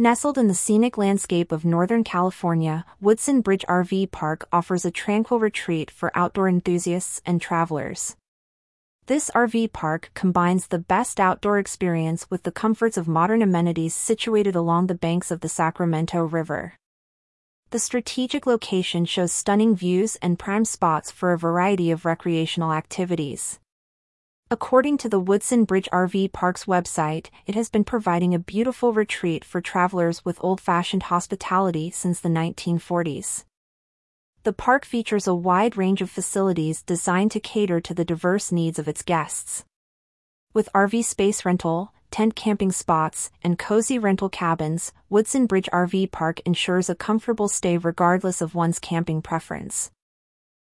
Nestled in the scenic landscape of Northern California, Woodson Bridge RV Park offers a tranquil retreat for outdoor enthusiasts and travelers. This RV park combines the best outdoor experience with the comforts of modern amenities situated along the banks of the Sacramento River. The strategic location shows stunning views and prime spots for a variety of recreational activities. According to the Woodson Bridge RV Park's website, it has been providing a beautiful retreat for travelers with old-fashioned hospitality since the 1940s. The park features a wide range of facilities designed to cater to the diverse needs of its guests. With RV space rental, tent camping spots, and cozy rental cabins, Woodson Bridge RV Park ensures a comfortable stay regardless of one's camping preference.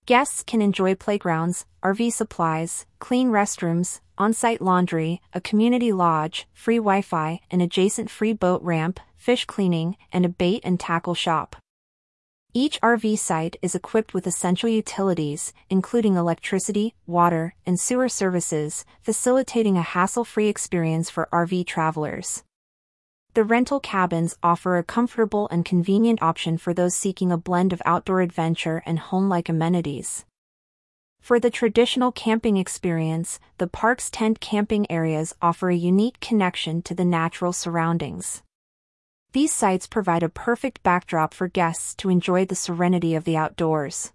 Guests can enjoy playgrounds, RV supplies, clean restrooms, on-site laundry, a community lodge, free Wi-Fi, an adjacent free boat ramp, fish cleaning, and a bait and tackle shop. Each RV site is equipped with essential utilities, including electricity, water, and sewer services, facilitating a hassle-free experience for RV travelers. The rental cabins offer a comfortable and convenient option for those seeking a blend of outdoor adventure and home-like amenities. For the traditional camping experience, the park's tent camping areas offer a unique connection to the natural surroundings. These sites provide a perfect backdrop for guests to enjoy the serenity of the outdoors.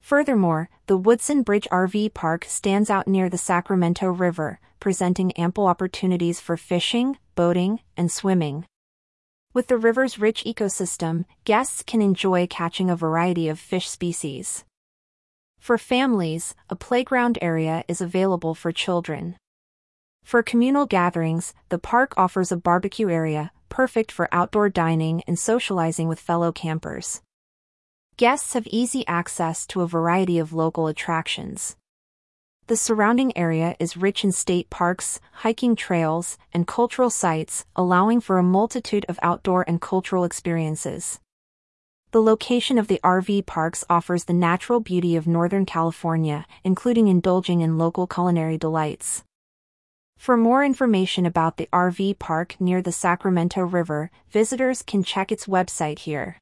Furthermore, the Woodson Bridge RV Park stands out near the Sacramento River, presenting ample opportunities for fishing, boating, and swimming. With the river's rich ecosystem, guests can enjoy catching a variety of fish species. For families, a playground area is available for children. For communal gatherings, the park offers a barbecue area, perfect for outdoor dining and socializing with fellow campers. Guests have easy access to a variety of local attractions. The surrounding area is rich in state parks, hiking trails, and cultural sites, allowing for a multitude of outdoor and cultural experiences. The location of the RV parks offers the natural beauty of Northern California, including indulging in local culinary delights. For more information about the RV park near the Sacramento River, visitors can check its website here.